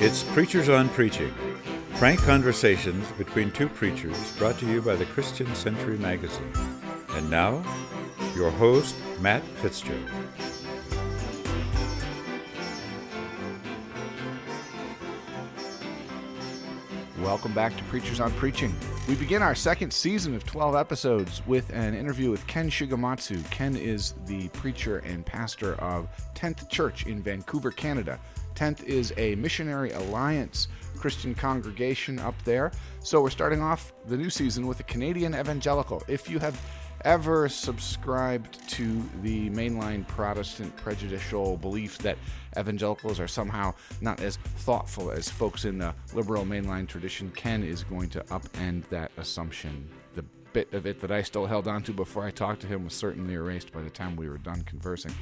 It's Preachers on Preaching, frank conversations between two preachers brought to you by the Christian Century magazine. And now, your host, Matt Fitzgerald. Welcome back to Preachers on Preaching. We begin our second season of 12 episodes with an interview with Ken Shigematsu. Ken is the preacher and pastor of 10th Church in Vancouver, Canada. 10th is a missionary alliance Christian congregation up there. So we're starting off the new season with a Canadian evangelical. If you have ever subscribed to the mainline Protestant prejudicial belief that evangelicals are somehow not as thoughtful as folks in the liberal mainline tradition, Ken is going to upend that assumption. The bit of it that I still held on to before I talked to him was certainly erased by the time we were done conversing.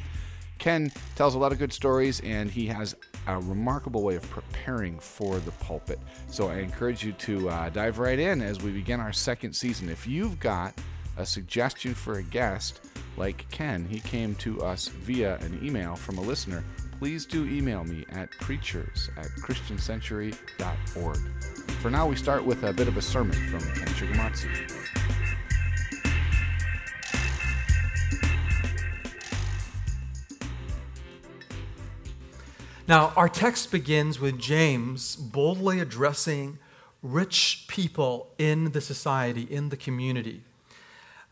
Ken tells a lot of good stories and he has a remarkable way of preparing for the pulpit. So I encourage you to uh, dive right in as we begin our second season. If you've got a suggestion for a guest like Ken, he came to us via an email from a listener, please do email me at preachers at christiancentury.org. For now, we start with a bit of a sermon from Ken Shigematsu. Now, our text begins with James boldly addressing rich people in the society, in the community.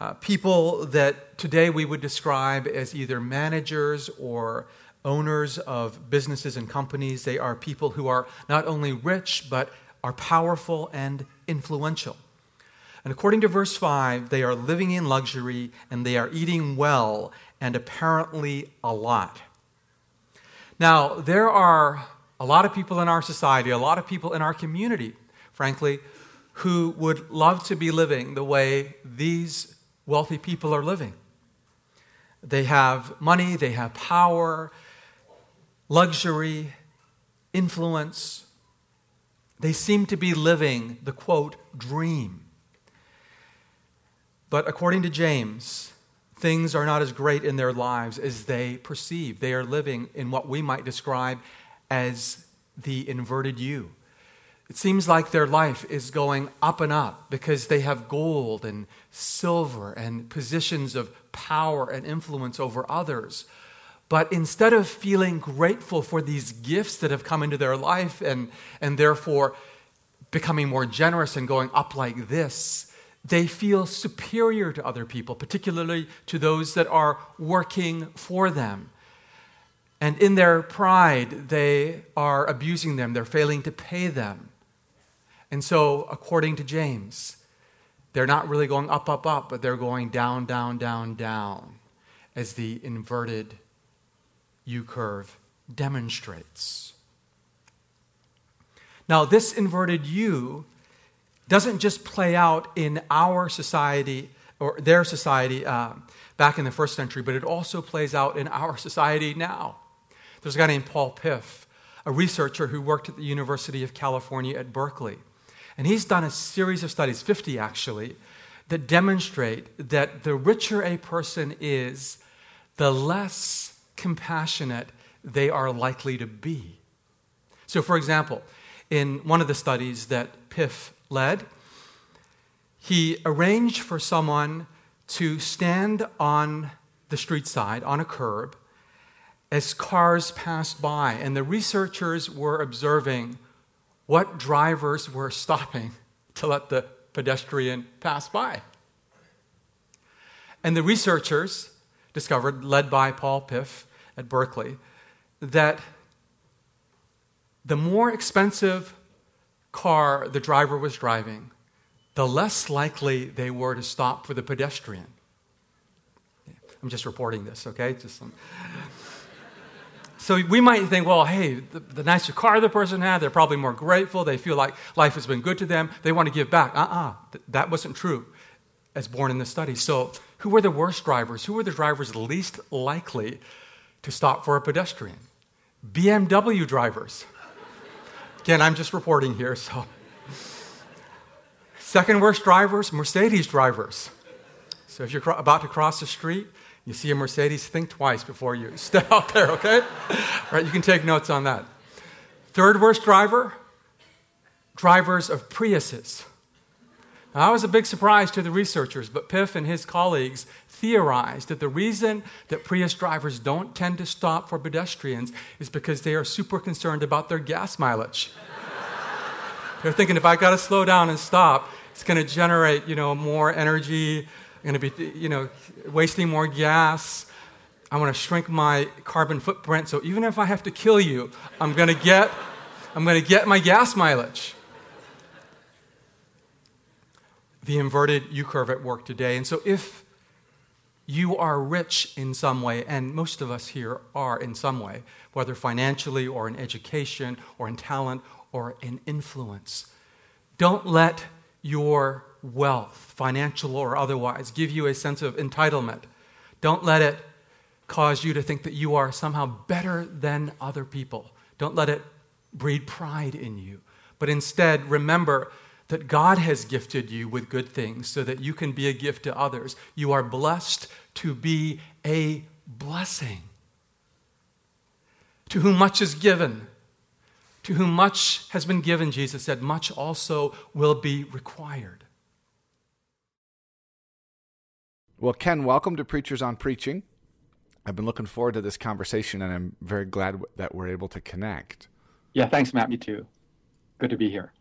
Uh, people that today we would describe as either managers or owners of businesses and companies. They are people who are not only rich, but are powerful and influential. And according to verse 5, they are living in luxury and they are eating well and apparently a lot. Now, there are a lot of people in our society, a lot of people in our community, frankly, who would love to be living the way these wealthy people are living. They have money, they have power, luxury, influence. They seem to be living the quote, dream. But according to James, things are not as great in their lives as they perceive. They are living in what we might describe as the inverted U. It seems like their life is going up and up because they have gold and silver and positions of power and influence over others. But instead of feeling grateful for these gifts that have come into their life and, and therefore becoming more generous and going up like this, they feel superior to other people, particularly to those that are working for them. And in their pride, they are abusing them, they're failing to pay them. And so, according to James, they're not really going up, up, up, but they're going down, down, down, down, as the inverted U curve demonstrates. Now, this inverted U doesn't just play out in our society or their society uh, back in the first century, but it also plays out in our society now. There's a guy named Paul Piff, a researcher who worked at the University of California at Berkeley. And he's done a series of studies, 50 actually, that demonstrate that the richer a person is, the less compassionate they are likely to be. So, for example, in one of the studies that Piff led, he arranged for someone to stand on the street side, on a curb, as cars passed by. And the researchers were observing what drivers were stopping to let the pedestrian pass by. And the researchers discovered, led by Paul Piff at Berkeley, that the more expensive car the driver was driving, the less likely they were to stop for the pedestrian. I'm just reporting this, okay? Just some. So we might think, well, hey, the, the, nicer car the person had, they're probably more grateful. They feel like life has been good to them. They want to give back. Uh uh-uh, uh that wasn't true as born in the study. So, who were the worst drivers? Who were the drivers least likely to stop for a pedestrian? BMW drivers. Again, I'm just reporting here, so. Second worst drivers, Mercedes drivers. So if you're about to cross the street, you see a Mercedes, think twice before you step out there, okay? All right, you can take notes on that. Third worst driver drivers of Priuses. Now, that was a big surprise to the researchers, but Piff and his colleagues theorized that the reason that Prius drivers don't tend to stop for pedestrians is because they are super concerned about their gas mileage. They're thinking if I got to slow down and stop, it's going to generate, you know, more energy, I'm going to be, you know, wasting more gas. I want to shrink my carbon footprint. So even if I have to kill you, I'm going to get, I'm going to get my gas mileage. The inverted U curve at work today. And so if you are rich in some way, and most of us here are in some way, whether financially or in education or in talent or in influence, don't let your wealth, financial or otherwise, give you a sense of entitlement. Don't let it cause you to think that you are somehow better than other people. Don't let it breed pride in you. But instead, remember that God has gifted you with good things so that you can be a gift to others. You are blessed to be a blessing. To whom much is given, to whom much has been given, Jesus said, much also will be required. Well, Ken, welcome to Preachers on Preaching. I've been looking forward to this conversation, and I'm very glad that we're able to connect. Yeah, thanks, Matt. Me too. Good to be here.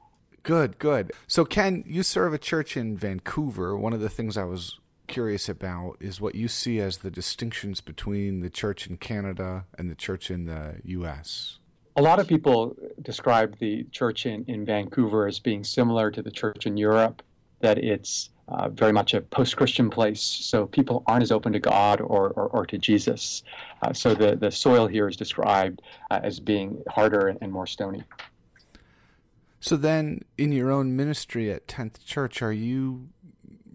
Good, good. So, Ken, you serve a church in Vancouver. One of the things I was curious about is what you see as the distinctions between the church in Canada and the church in the U.S. A lot of people describe the church in, in Vancouver as being similar to the church in Europe, that it's uh, very much a post Christian place, so people aren't as open to God or, or, or to Jesus. Uh, so the, the soil here is described uh, as being harder and, and more stony. So then, in your own ministry at 10th Church, are you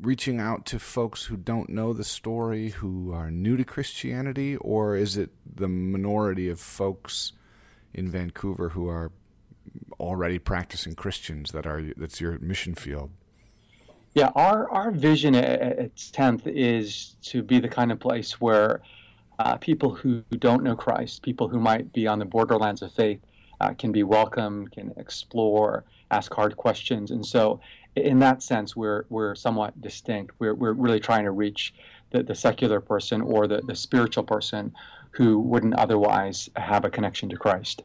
reaching out to folks who don't know the story, who are new to Christianity, or is it the minority of folks in Vancouver who are already practicing Christians that are that's your mission field? Yeah, our, our vision at, at 10th is to be the kind of place where uh, people who don't know Christ, people who might be on the borderlands of faith, uh, can be welcome, can explore, ask hard questions. And so, in that sense, we're, we're somewhat distinct. We're, we're really trying to reach the, the secular person or the, the spiritual person who wouldn't otherwise have a connection to Christ.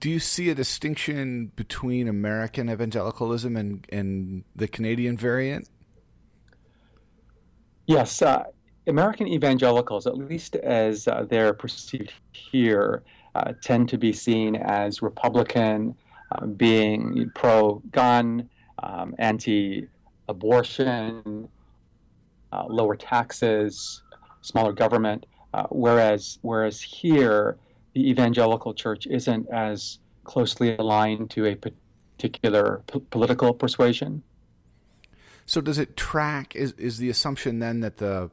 Do you see a distinction between American evangelicalism and, and the Canadian variant? Yes. Uh, American evangelicals, at least as uh, they're perceived here, uh, tend to be seen as Republican, uh, being pro gun, um, anti abortion, uh, lower taxes, smaller government. Uh, whereas, whereas here, the evangelical church isn't as closely aligned to a particular p- political persuasion. So, does it track? Is is the assumption then that the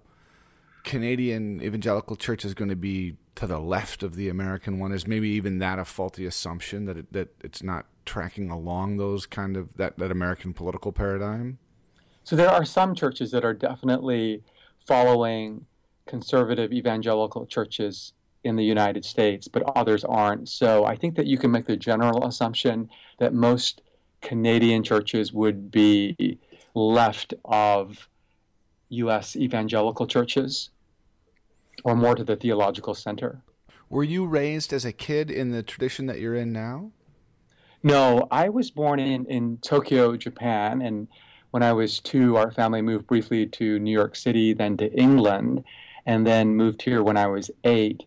Canadian evangelical church is going to be to the left of the American one? Is maybe even that a faulty assumption that it, that it's not tracking along those kind of that that American political paradigm? So there are some churches that are definitely following conservative evangelical churches in the United States, but others aren't. So I think that you can make the general assumption that most Canadian churches would be left of U.S. evangelical churches or more to the theological center. Were you raised as a kid in the tradition that you're in now? No, I was born in, in Tokyo, Japan, and when I was two, our family moved briefly to New York City, then to England, and then moved here when I was eight.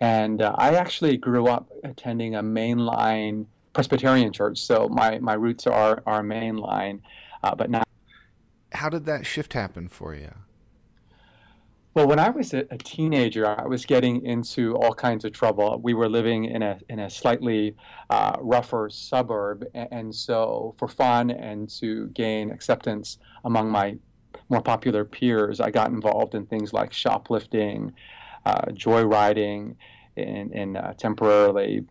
And uh, I actually grew up attending a mainline Presbyterian church, so my, my roots are, are mainline. Uh, but now. How did that shift happen for you? Well, when I was a, teenager, I was getting into all kinds of trouble. We were living in a in a slightly uh, rougher suburb, and, and, so for fun and to gain acceptance among my more popular peers, I got involved in things like shoplifting, uh, joyriding, and, and uh, temporarily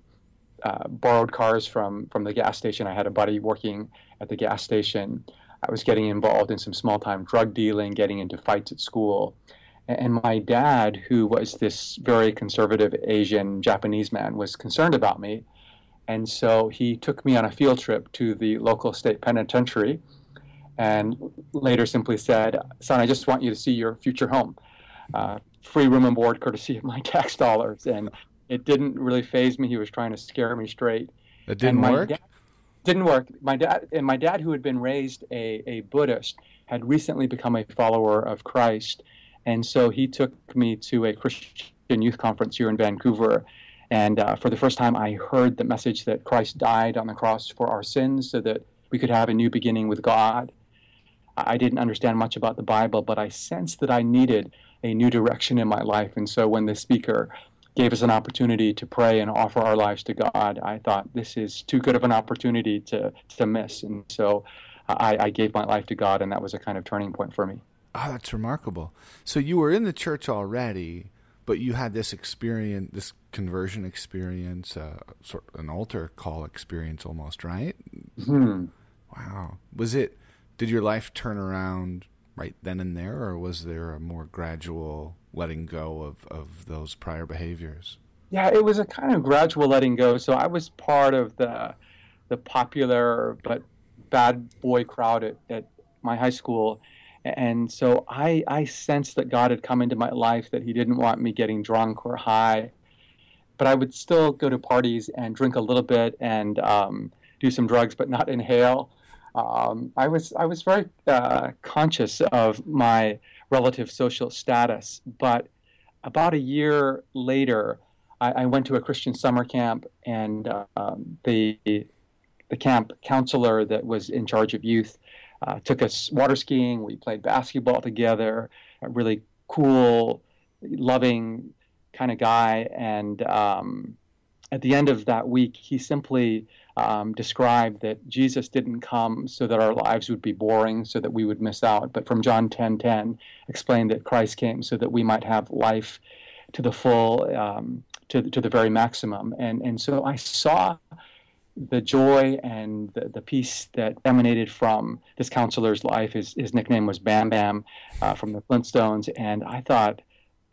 uh, borrowed cars from from the gas station. I had a buddy working at the gas station. I was getting involved in some small time drug dealing, getting into fights at school and my dad, who was this very conservative Asian Japanese man, was concerned about me. And so he took me on a field trip to the local state penitentiary and later simply said, Son, I just want you to see your future home. Uh, free room and board courtesy of my tax dollars. And it didn't really faze me. He was trying to scare me straight. It didn't work? Didn't work. My dad and my dad, who had been raised a, a Buddhist, had recently become a follower of Christ. And so he took me to a Christian youth conference here in Vancouver. And uh, for the first time, I heard the message that Christ died on the cross for our sins so that we could have a new beginning with God. I didn't understand much about the Bible, but I sensed that I needed a new direction in my life. And so when the speaker gave us an opportunity to pray and offer our lives to God, I thought this is too good of an opportunity to, to miss. And so I, I gave my life to God, and that was a kind of turning point for me. Oh, that's remarkable. So you were in the church already, but you had this experience, this conversion experience, uh, sort of an altar call experience, almost, right? Hmm. Wow. Was it? Did your life turn around right then and there, or was there a more gradual letting go of, of those prior behaviors? Yeah, it was a kind of gradual letting go. So I was part of the the popular but bad boy crowd at, at my high school. And so I, I sensed that God had come into my life, that He didn't want me getting drunk or high. But I would still go to parties and drink a little bit and um, do some drugs, but not inhale. Um, I was I was very uh, conscious of my relative social status, but about a year later, I, I went to a Christian summer camp, and uh, um, the the camp counselor that was in charge of youth uh, took us water skiing. We played basketball together. A really cool, loving kind of guy, and um, at the end of that week, he simply um, described that Jesus didn't come so that our lives would be boring, so that we would miss out, but from John 10:10, 10, 10, explained that Christ came so that we might have life to the full, um, to to the very maximum. And and so I saw the joy and the, the peace that emanated from this counselor's life. His his nickname was Bam Bam uh, from the Flintstones, and I thought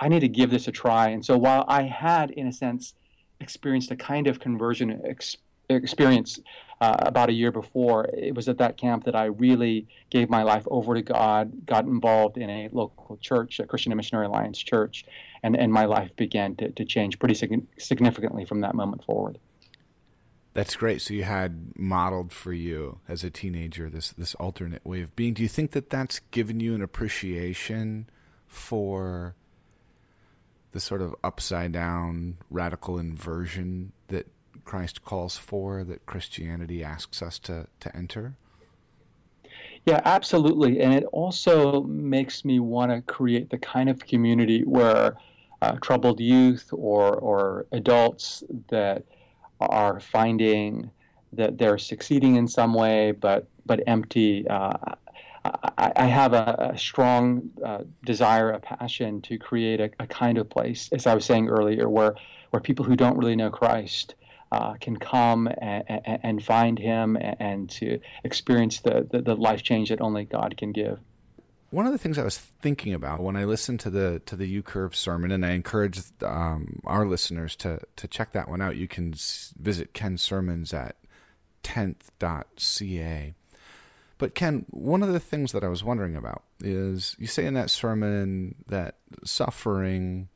I need to give this a try. And so while I had, in a sense, experienced a kind of conversion ex- experience uh, about a year before. It was at that camp that I really gave my life over to God, got involved in a local church, a Christian Missionary Alliance church, and, and my life began to, to change pretty sig- significantly from that moment forward. That's great. So you had modeled for you as a teenager this this alternate way of being. Do you think that that's given you an appreciation for the sort of upside down radical inversion that Christ calls for, that Christianity asks us to, to enter? Yeah, absolutely. And it also makes me want to create the kind of community where uh, troubled youth or, or adults that are finding that they're succeeding in some way but, but empty. Uh, I, I, have a, a strong uh, desire, a passion to create a, a, kind of place, as I was saying earlier, where, where people who don't really know Christ uh, can come and, and, find him and to experience the, the, the life change that only God can give. One of the things I was thinking about when I listened to the to the U Curve sermon, and I encourage um, our listeners to to check that one out. You can visit Ken's sermons at tenth.ca. But Ken, one of the things that I was wondering about is you say in that sermon that suffering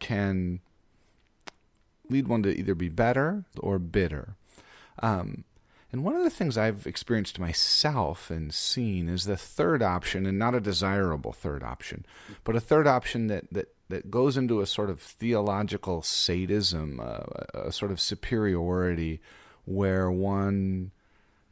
can lead one to either be better or bitter. Um, and one of the things I've experienced myself and seen is the third option, and not a desirable third option, but a third option that that that goes into a sort of theological sadism, uh, a sort of superiority, where one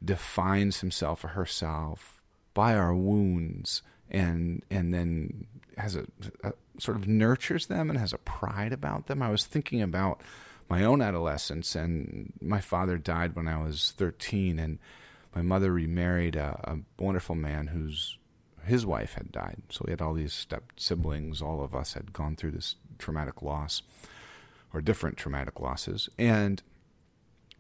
defines himself or herself by our wounds, and and then has a, a sort of nurtures them and has a pride about them. I was thinking about my own adolescence, and my father died when I was 13, and my mother remarried a, a wonderful man whose his wife had died. So we had all these step siblings. All of us had gone through this traumatic loss, or different traumatic losses, and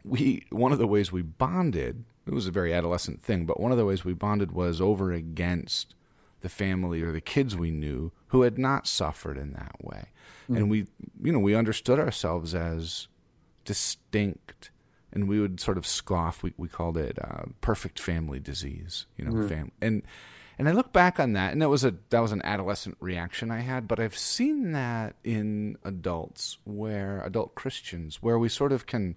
we one of the ways we bonded. It was a very adolescent thing, but one of the ways we bonded was over against the family or the kids we knew who had not suffered in that way. Mm. And we, you know, we understood ourselves as distinct and we would sort of scoff. We we called it uh, perfect family disease, you know, mm. fam- and and I look back on that, and it was a that was an adolescent reaction I had, but I've seen that in adults, where adult Christians, where we sort of can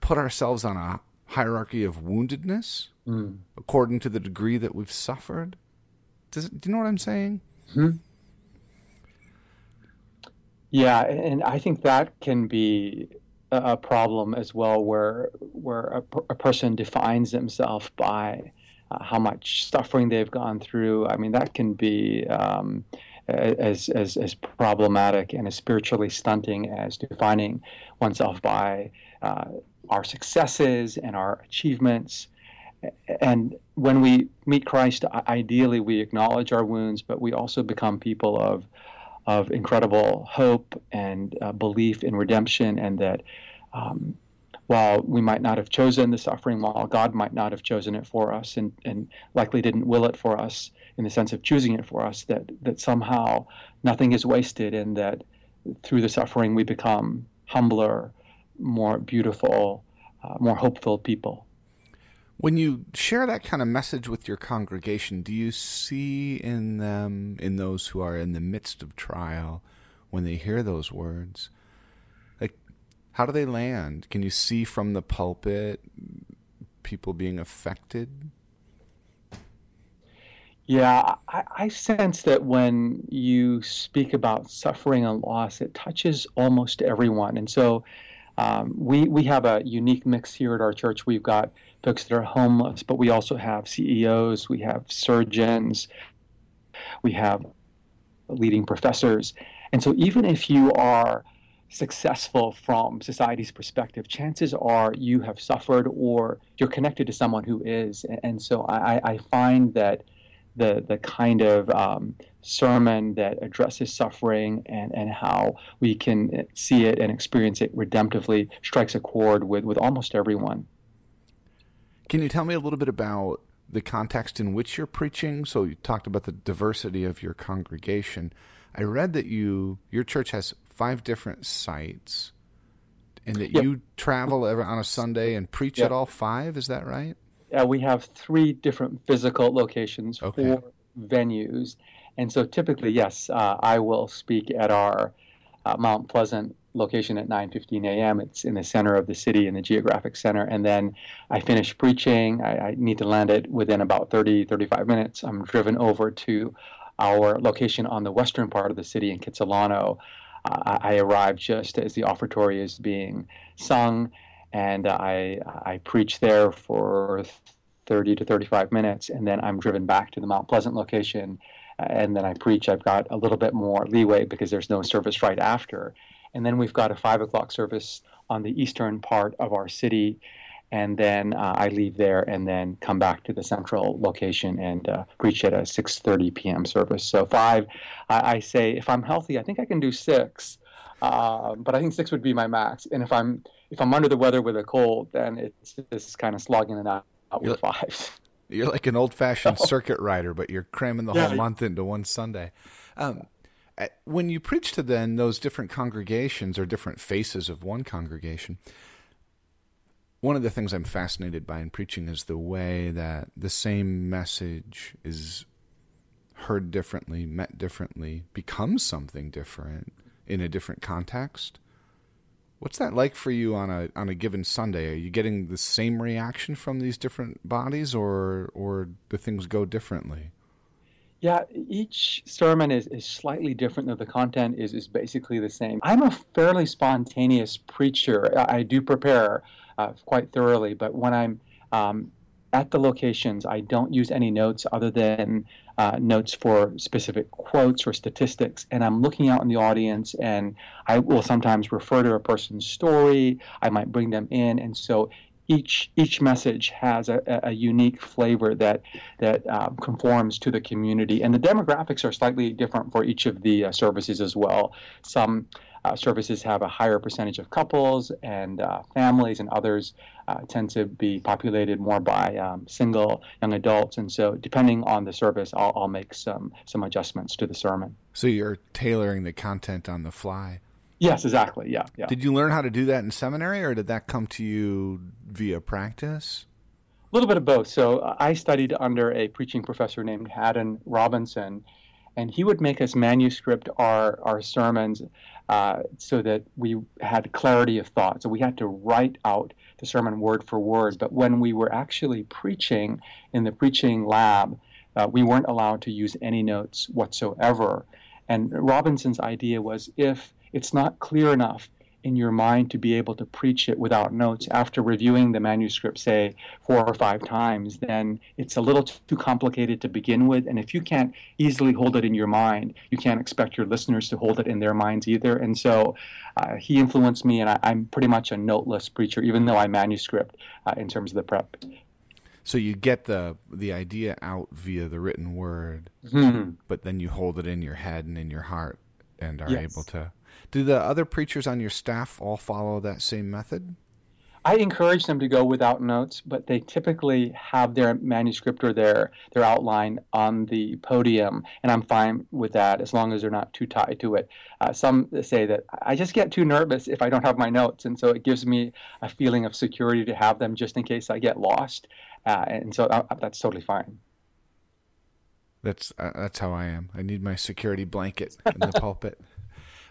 put ourselves on a hierarchy of woundedness mm. according to the degree that we've suffered. Does, do you know what I'm saying? hmm Yeah, and I think that can be a problem as well, where where a, a person defines themselves by uh, how much suffering they've gone through. I mean, that can be um, as, as as problematic and as spiritually stunting as defining oneself by uh, our successes and our achievements. And when we meet Christ, ideally we acknowledge our wounds, but we also become people of of incredible hope and uh, belief in redemption, and that um, while we might not have chosen the suffering, while God might not have chosen it for us, and, and likely didn't will it for us in the sense of choosing it for us, that that somehow nothing is wasted, and that through the suffering we become humbler, more beautiful, uh, more hopeful people. When you share that kind of message with your congregation, do you see in them, in those who are in the midst of trial, when they hear those words, like how do they land? Can you see from the pulpit people being affected? Yeah, I, I, sense that when you speak about suffering and loss, it touches almost everyone. And so um, we, we have a unique mix here at our church. We've got folks that are homeless, but we also have CEOs, we have surgeons, we have leading professors. And so, even if you are successful from society's perspective, chances are you have suffered or you're connected to someone who is. And so, I, I find that the the kind of um, sermon that addresses suffering and, and how we can see it and experience it redemptively strikes a chord with, with almost everyone. Can you tell me a little bit about the context in which you're preaching? So you talked about the diversity of your congregation. I read that you your church has five different sites, and that yep. you travel on a Sunday and preach yep. at all five. Is that right? Yeah, we have three different physical locations, okay. four venues, and so typically, yes, uh, I will speak at our uh, Mount Pleasant location at 9:15 a.m. It's in the center of the city, in the geographic center. And then I finish preaching. I, I, need to land it within about 30, 35 minutes. I'm driven over to our location on the western part of the city in Kitsilano. Uh, I, I arrive just as the offertory is being sung, and I I preach there for 30 to 35 minutes, and then I'm driven back to the Mount Pleasant location. And then I preach. I've got a little bit more leeway because there's no service right after and then we've got a five o'clock service on the eastern part of our city. And then uh, I leave there and then come back to the central location and uh, preach at a 6:30 p.m. service. So five, I, I, say if I'm healthy, I think I can do six, uh, but I think six would be my max. And if I'm if I'm under the weather with a cold, then it's just kind of slogging it out, out with five. You're like an old-fashioned circuit rider, but you're cramming the yeah. whole month into one Sunday. Um, when you preach to then those different congregations or different faces of one congregation, one of the things I'm fascinated by in preaching is the way that the same message is heard differently, met differently, becomes something different in a different context. What's that like for you on a on a given Sunday? Are you getting the same reaction from these different bodies, or or do things go differently? Yeah, each sermon is, is slightly different, though the content is, is basically the same. I'm a fairly spontaneous preacher. I, I do prepare uh, quite thoroughly, but when I'm um, at the locations, I don't use any notes other than uh, notes for specific quotes or statistics. And I'm looking out in the audience, and I will sometimes refer to a person's story. I might bring them in. And so each each message has a, a unique flavor that that um, conforms to the community, and the demographics are slightly different for each of the uh, services as well. Some uh, services have a higher percentage of couples and uh, families, and others uh, tend to be populated more by um, single young adults. And so, depending on the service, I'll, I'll make some some adjustments to the sermon. So you're tailoring the content on the fly. Yes, exactly. Yeah, yeah. Did you learn how to do that in seminary, or did that come to you via practice? A little bit of both. So uh, I studied under a preaching professor named Haddon Robinson, and he would make us manuscript our our sermons uh, so that we had clarity of thought. So we had to write out the sermon word for word. But when we were actually preaching in the preaching lab, uh, we weren't allowed to use any notes whatsoever. And Robinson's idea was if it's not clear enough in your mind to be able to preach it without notes after reviewing the manuscript, say, four or five times, then it's a little too complicated to begin with. And if you can't easily hold it in your mind, you can't expect your listeners to hold it in their minds either. And so uh, he influenced me, and I, am pretty much a noteless preacher, even though I manuscript uh, in terms of the prep. So you get the the idea out via the written word, mm-hmm. but then you hold it in your head and in your heart, and are yes. able to do the other preachers on your staff all follow that same method? I encourage them to go without notes, but they typically have their manuscript or their their outline on the podium, and I'm fine with that as long as they're not too tied to it. Uh, some say that I just get too nervous if I don't have my notes, and so it gives me a feeling of security to have them just in case I get lost, uh, and so uh, that's totally fine. That's uh, that's how I am. I need my security blanket in the pulpit.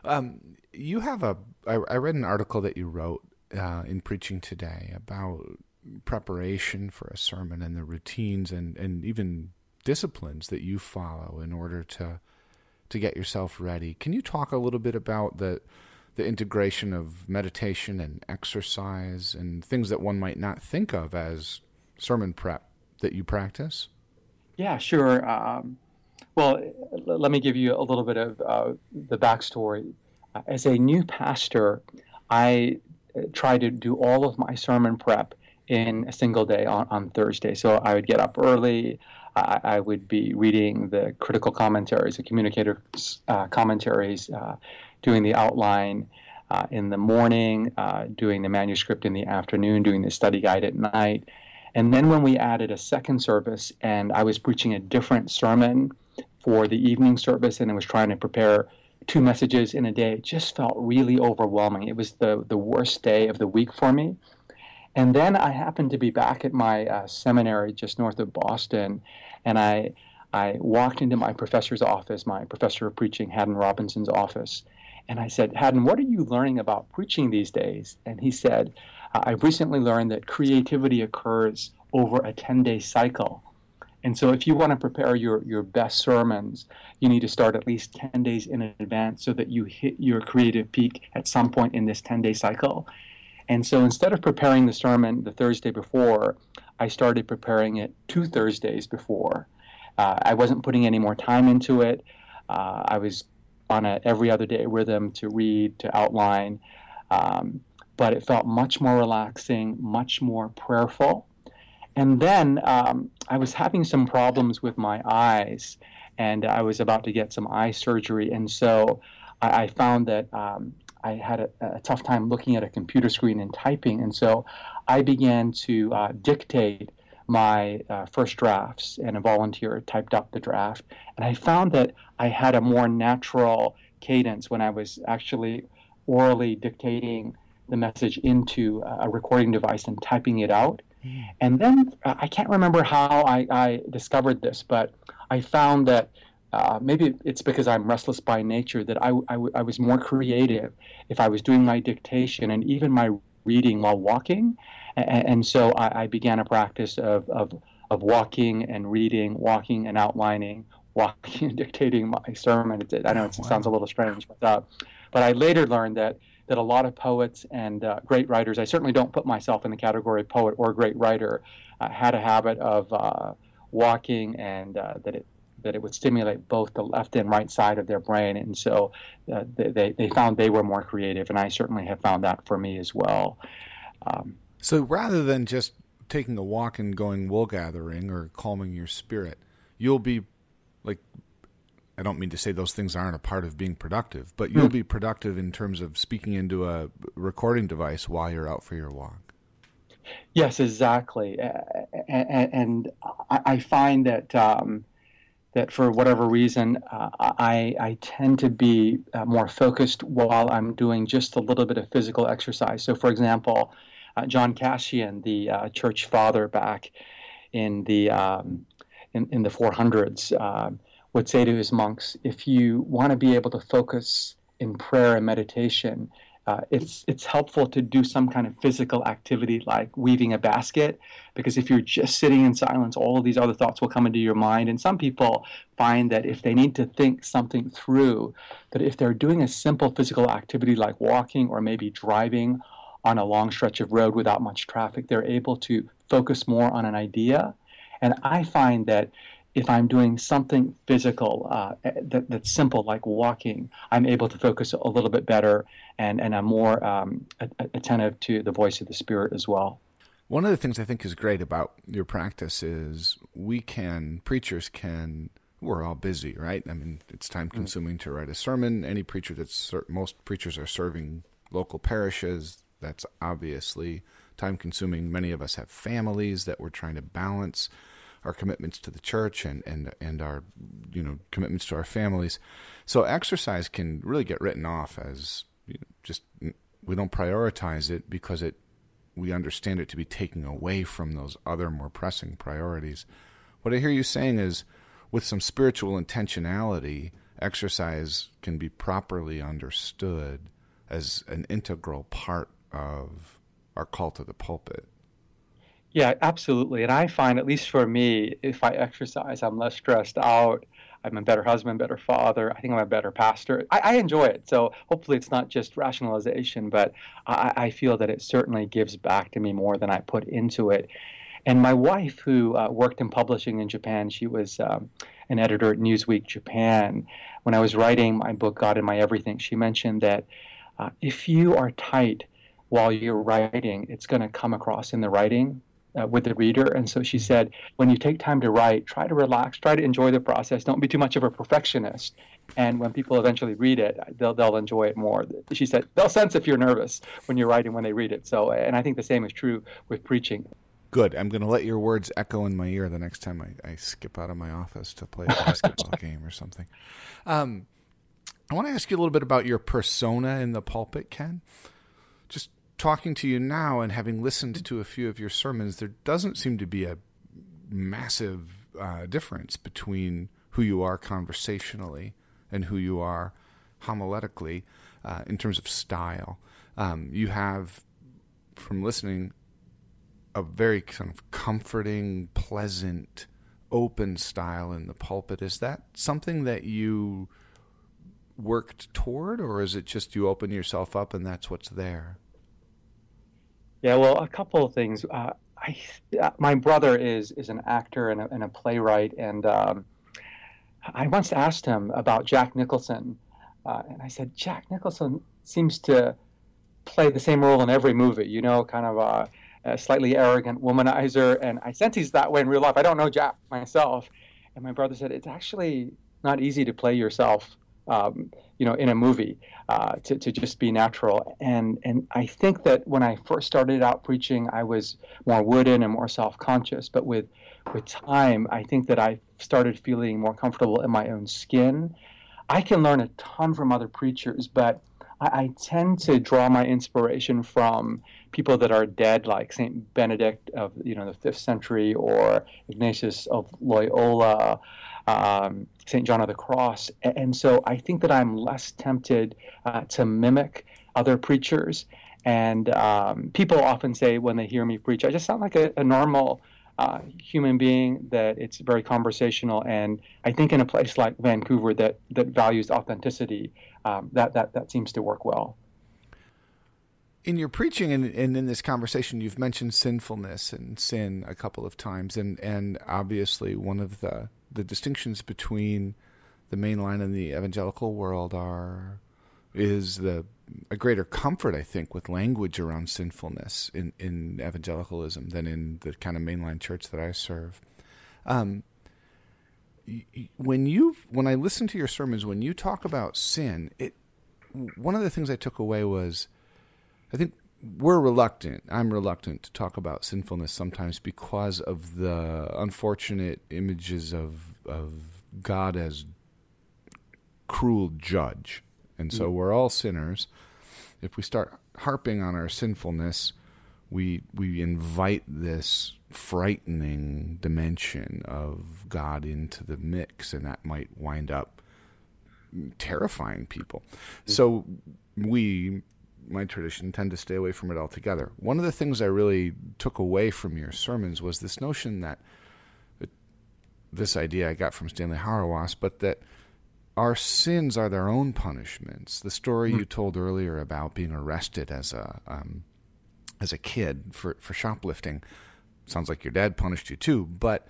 Um, you have a. I, I read an article that you wrote uh, in preaching today about preparation for a sermon and the routines and, and even disciplines that you follow in order to to get yourself ready. Can you talk a little bit about the the integration of meditation and exercise and things that one might not think of as sermon prep that you practice? Yeah, sure. Um, well, let me give you a little bit of uh, the backstory. As a new pastor, I uh, try to do all of my sermon prep in a single day on, on Thursday. So I would get up early. I, I would be reading the critical commentaries, the communicator uh, commentaries, uh, doing the outline uh, in the morning, uh, doing the manuscript in the afternoon, doing the study guide at night. And then when we added a second service and I was preaching a different sermon, for the evening service and I was trying to prepare two messages in a day. It just felt really overwhelming. It was the, the worst day of the week for me. And then I happened to be back at my uh, seminary just north of Boston, and I, I walked into my professor's office, my professor of preaching, Haddon Robinson's office, and I said, Haddon, what are you learning about preaching these days? And he said, I've recently learned that creativity occurs over a 10 day cycle. And so, if you want to prepare your, your best sermons, you need to start at least 10 days in advance so that you hit your creative peak at some point in this 10 day cycle. And so, instead of preparing the sermon the Thursday before, I started preparing it two Thursdays before. Uh, I wasn't putting any more time into it. Uh, I was on a every other day rhythm to read, to outline. Um, but it felt much more relaxing, much more prayerful. And then um, I was having some problems with my eyes, and I was about to get some eye surgery. And so I, I found that um, I had a, a, tough time looking at a computer screen and typing. And so I began to uh, dictate my uh, first drafts, and a volunteer typed up the draft. And I found that I had a more natural cadence when I was actually orally dictating the message into a recording device and typing it out. And then uh, I can't remember how I, I, discovered this, but I found that uh, maybe it's because I'm restless by nature that I, I, I, was more creative if I was doing my dictation and even my reading while walking. And, and so I, I, began a practice of, of, of walking and reading, walking and outlining, walking and dictating my sermon. I know it wow. sounds a little strange, but, uh, but I later learned that that a lot of poets and uh, great writers, I certainly don't put myself in the category of poet or great writer, uh, had a habit of uh, walking and uh, that it that it would stimulate both the left and right side of their brain, and so uh, they they found they were more creative, and I certainly have found that for me as well. Um, so rather than just taking a walk and going wool gathering or calming your spirit, you'll be like I don't mean to say those things aren't a part of being productive, but you'll mm. be productive in terms of speaking into a recording device while you're out for your walk. Yes, exactly. And, I find that um, that for whatever reason, uh, I, I tend to be uh, more focused while I'm doing just a little bit of physical exercise. So, for example, uh, John Cassian, the uh, church father back in the um, in, in the 400s, um, would say to his monks, if you want to be able to focus in prayer and meditation, uh, it's it's helpful to do some kind of physical activity like weaving a basket because if you're just sitting in silence all these other thoughts will come into your mind. And some people find that if they need to think something through that if they're doing a simple physical activity like walking or maybe driving on a long stretch of road without much traffic they're able to focus more on an idea. And i find that if I'm doing something physical uh, that, that's simple, like walking, I'm able to focus a little bit better and, and I'm more um, attentive to the voice of the Spirit as well. One of the things I think is great about your practice is we can, preachers can, we're all busy, right? I mean, it's time consuming mm-hmm. to write a sermon. Any preacher that's, most preachers are serving local parishes. That's obviously time consuming. Many of us have families that we're trying to balance our commitments to the church and, and, and our you know commitments to our families. So exercise can really get written off as you know, just we don't prioritize it because it we understand it to be taking away from those other more pressing priorities. What I hear you saying is with some spiritual intentionality, exercise can be properly understood as an integral part of our call to the pulpit. Yeah, absolutely. And I find, at least for me, if I exercise, I'm less stressed out. I'm a better husband, better father. I think I'm a better pastor. I, I enjoy it. So hopefully it's not just rationalization, but I, I, feel that it certainly gives back to me more than I put into it. And my wife, who uh, worked in publishing in Japan, she was um, an editor at Newsweek Japan. When I was writing my book, God in My Everything, she mentioned that uh, if you are tight while you're writing, it's going to come across in the writing uh, with the reader. And so she said, when you take time to write, try to relax, try to enjoy the process. Don't be too much of a perfectionist. And when people eventually read it, they'll, they'll enjoy it more. She said, they'll sense if you're nervous when you're writing when they read it. So, and I think the same is true with preaching. Good. I'm going to let your words echo in my ear the next time I, I skip out of my office to play a basketball game or something. Um, I want to ask you a little bit about your persona in the pulpit, Ken. Just talking to you now and having listened to a few of your sermons, there doesn't seem to be a massive uh, difference between who you are conversationally and who you are homiletically uh, in terms of style. Um, you have, from listening, a very kind of comforting, pleasant, open style in the pulpit. Is that something that you worked toward, or is it just you open yourself up and that's what's there? Yeah, well, a couple of things. Uh, I, uh, my brother is is an actor and a, and a playwright, and um, I once asked him about Jack Nicholson, uh, and I said, Jack Nicholson seems to play the same role in every movie. You know, kind of a, a slightly arrogant womanizer, and I sense he's that way in real life. I don't know Jack myself, and my brother said it's actually not easy to play yourself um, you know, in a movie, uh, to, to just be natural. And and I think that when I first started out preaching, I was more wooden and more self-conscious. But with with time, I think that I started feeling more comfortable in my own skin. I can learn a ton from other preachers, but I, I tend to draw my inspiration from people that are dead, like Saint Benedict of you know the fifth century, or Ignatius of Loyola um, St. John of the Cross. And so I think that I'm less tempted uh, to mimic other preachers. And um, people often say when they hear me preach, I just sound like a, a normal uh, human being, that it's very conversational. And I think in a place like Vancouver that, that values authenticity, um, that, that, that seems to work well. In your preaching and, and in this conversation, you've mentioned sinfulness and sin a couple of times. And, and obviously, one of the the distinctions between the mainline and the evangelical world are is the a greater comfort, I think, with language around sinfulness in, in evangelicalism than in the kind of mainline church that I serve. Um, when you when I listen to your sermons, when you talk about sin, it one of the things I took away was, I think we're reluctant. I'm reluctant to talk about sinfulness sometimes because of the unfortunate images of of God as cruel judge. And so mm. we're all sinners. If we start harping on our sinfulness, we we invite this frightening dimension of God into the mix, and that might wind up terrifying people. Mm. So we, my tradition, tend to stay away from it altogether. One of the things I really took away from your sermons was this notion that this idea I got from Stanley Hauerwas, but that our sins are their own punishments. The story you told earlier about being arrested as a um, as a kid for, for shoplifting sounds like your dad punished you too, but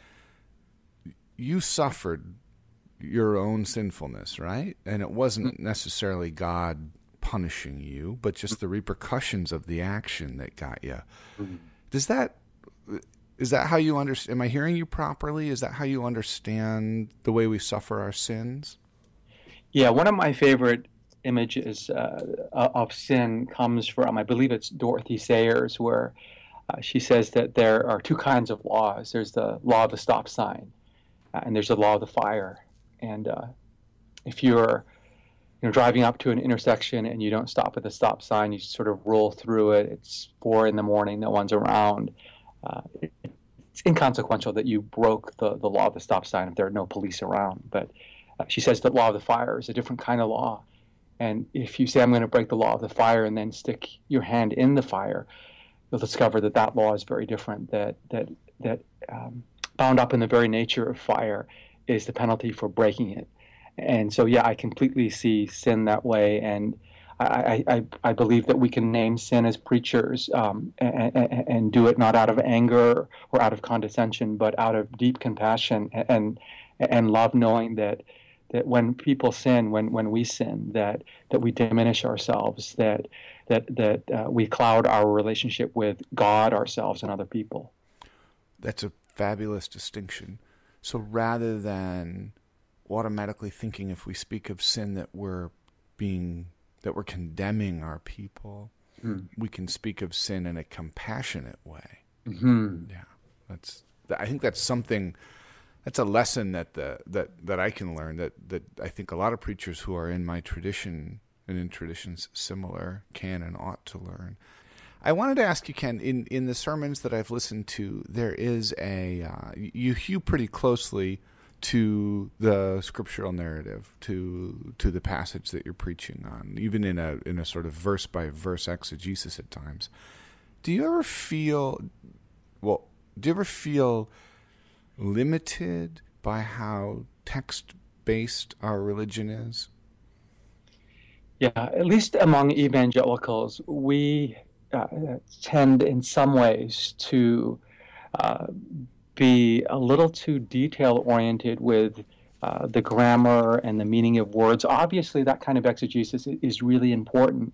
you suffered your own sinfulness, right? And it wasn't necessarily God punishing you, but just the repercussions of the action that got you. Does that is that how you understand? Am I hearing you properly? Is that how you understand the way we suffer our sins? Yeah, one of my favorite images uh, of sin comes from, I believe it's Dorothy Sayers, where uh, she says that there are two kinds of laws. There's the law of the stop sign, uh, and there's the law of the fire. And uh, if you're you know, driving up to an intersection and you don't stop at the stop sign, you sort of roll through it. It's four in the morning, no one's around. Uh, it's inconsequential that you broke the, the law of the stop sign if there are no police around. But uh, she says the law of the fire is a different kind of law. And if you say, I'm going to break the law of the fire and then stick your hand in the fire, you'll discover that that law is very different, that, that, that um, bound up in the very nature of fire is the penalty for breaking it. And so, yeah, I completely see sin that way. And I, I, I believe that we can name sin as preachers um, and, and, and, do it not out of anger or out of condescension, but out of deep compassion and and love, knowing that that when people sin, when when we sin, that that we diminish ourselves, that that that uh, we cloud our relationship with God, ourselves, and other people. That's a fabulous distinction. So rather than automatically thinking if we speak of sin that we're being that we're condemning our people, mm. we can speak of sin in a compassionate way. Mm-hmm. Yeah, that's. I think that's something. That's a lesson that the that that I can learn. That that I think a lot of preachers who are in my tradition and in traditions similar can and ought to learn. I wanted to ask you, Ken, in, in the sermons that I've listened to, there is a uh, you hew pretty closely to the scriptural narrative, to to the passage that you're preaching on, even in a in a sort of verse by verse exegesis at times. Do you ever feel well, do you ever feel limited by how text based our religion is? Yeah, at least among evangelicals, we uh, tend in some ways to uh, be a little too detail oriented with uh, the grammar and the meaning of words. Obviously, that kind of exegesis is really important.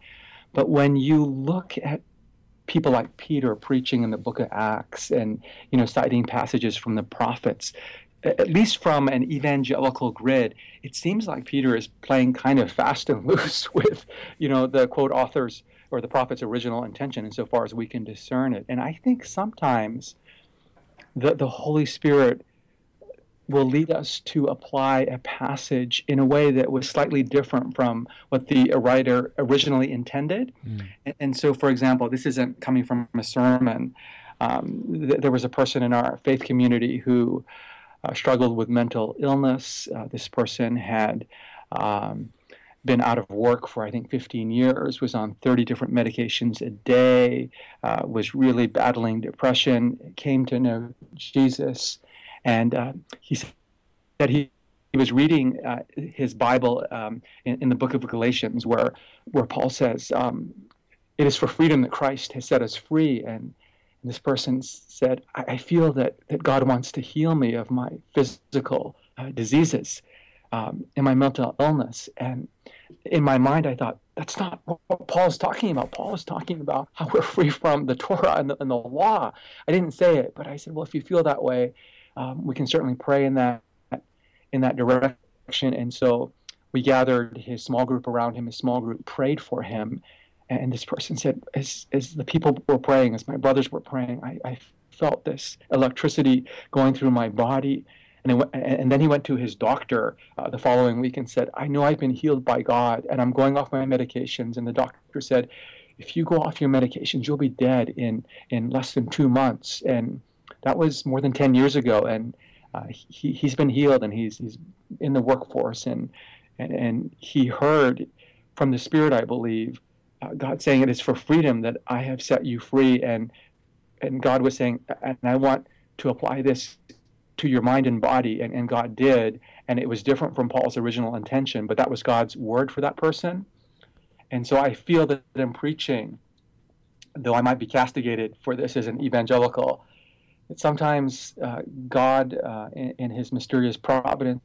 But when you look at people like Peter preaching in the book of Acts and you know citing passages from the prophets, at least from an evangelical grid, it seems like Peter is playing kind of fast and loose with you know the quote authors or the prophet's original intention insofar as we can discern it. And I think sometimes the, the Holy Spirit will lead us to apply a passage in a way that was slightly different from what the writer originally intended. Mm. And, and, so, for example, this isn't coming from a sermon. Um, th- there was a person in our faith community who uh, struggled with mental illness. Uh, this person had um, been out of work for I think 15 years, was on 30 different medications a day, uh, was really battling depression, came to know Jesus, and uh, he said that he, he was reading uh, his Bible um, in, in, the book of Galatians, where where Paul says, um, "It is for freedom that Christ has set us free." And, and this person said, I, "I feel that that God wants to heal me of my physical uh, diseases." Um, and my mental illness. And in my mind, I thought, that's not what Paul's talking about. Paul is talking about how we're free from the Torah and the, and the law. I didn't say it, but I said, well, if you feel that way, um, we can certainly pray in that in that direction. And so we gathered his small group around him. His small group prayed for him, and this person said, as as the people were praying, as my brothers were praying, I, I felt this electricity going through my body, And, and then he went to his doctor uh, the following week and said, I know I've been healed by God and I'm going off my medications. And the doctor said, if you go off your medications, you'll be dead in, in less than two months. And that was more than 10 years ago. And uh, he, he's been healed and he's, he's in the workforce. And, and, and he heard from the Spirit, I believe, uh, God saying, It is for freedom that I have set you free. And, and God was saying, And I want to apply this to your mind and body. And, and God did. And it was different from Paul's original intention, but that was God's word for that person. And so I feel that in preaching, though I might be castigated for this as an evangelical, that sometimes uh, God, uh, in, in, His mysterious providence,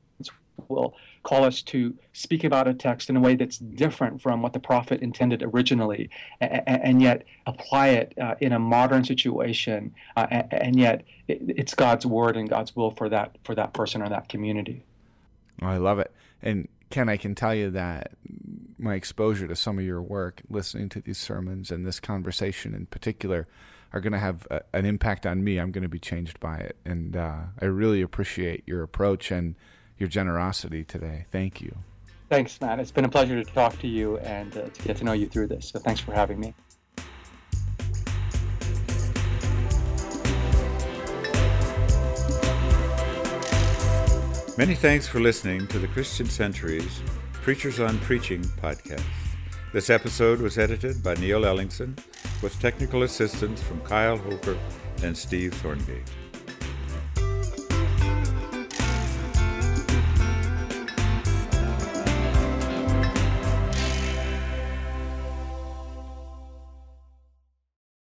will call us to speak about a text in a way that's different from what the prophet intended originally, and, and yet apply it uh, in a modern situation, uh, and, yet it, it's God's word and God's will for that for that person or that community. Oh, I love it, and Ken, I can tell you that my exposure to some of your work, listening to these sermons and this conversation in particular, are going to have a, an impact on me. I'm going to be changed by it, and uh, I really appreciate your approach and your generosity today. Thank you. Thanks, Matt. It's been a pleasure to talk to you and uh, to get to know you through this. So thanks for having me. Many thanks for listening to the Christian Century's Preachers on Preaching podcast. This episode was edited by Neil Ellingson with technical assistance from Kyle Hofer and Steve Thorngate.